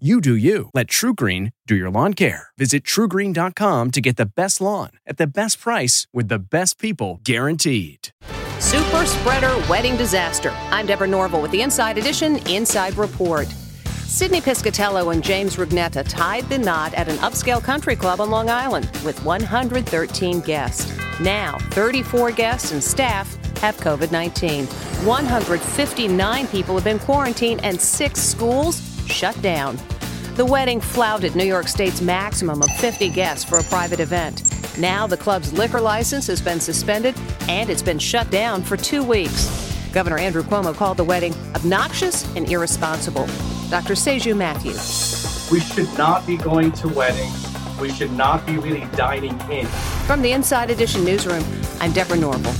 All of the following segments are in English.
You do you. Let TruGreen do your lawn care. Visit trugreen.com to get the best lawn at the best price with the best people guaranteed. Super spreader wedding disaster. I'm Deborah Norville with the Inside Edition Inside Report. Sydney Piscatello and James Rugnetta tied the knot at an upscale country club on Long Island with 113 guests. Now, 34 guests and staff have COVID 19. 159 people have been quarantined, and six schools shut down. The wedding flouted New York State's maximum of 50 guests for a private event. Now the club's liquor license has been suspended and it's been shut down for two weeks. Governor Andrew Cuomo called the wedding obnoxious and irresponsible. Dr. Seju Matthew. We should not be going to weddings. We should not be really dining in. From the Inside Edition newsroom, I'm Deborah Norville.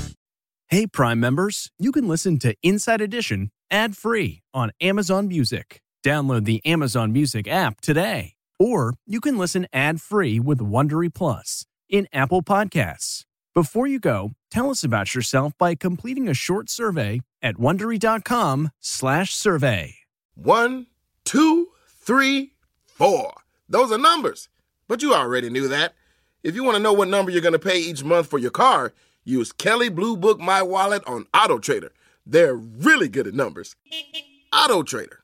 Hey, Prime members, you can listen to Inside Edition ad free on Amazon Music. Download the Amazon Music app today. Or you can listen ad-free with Wondery Plus in Apple Podcasts. Before you go, tell us about yourself by completing a short survey at wondery.com/survey. One, two, three, four. Those are numbers. But you already knew that. If you want to know what number you're going to pay each month for your car, use Kelley Blue Book My Wallet on Autotrader. They're really good at numbers. Autotrader.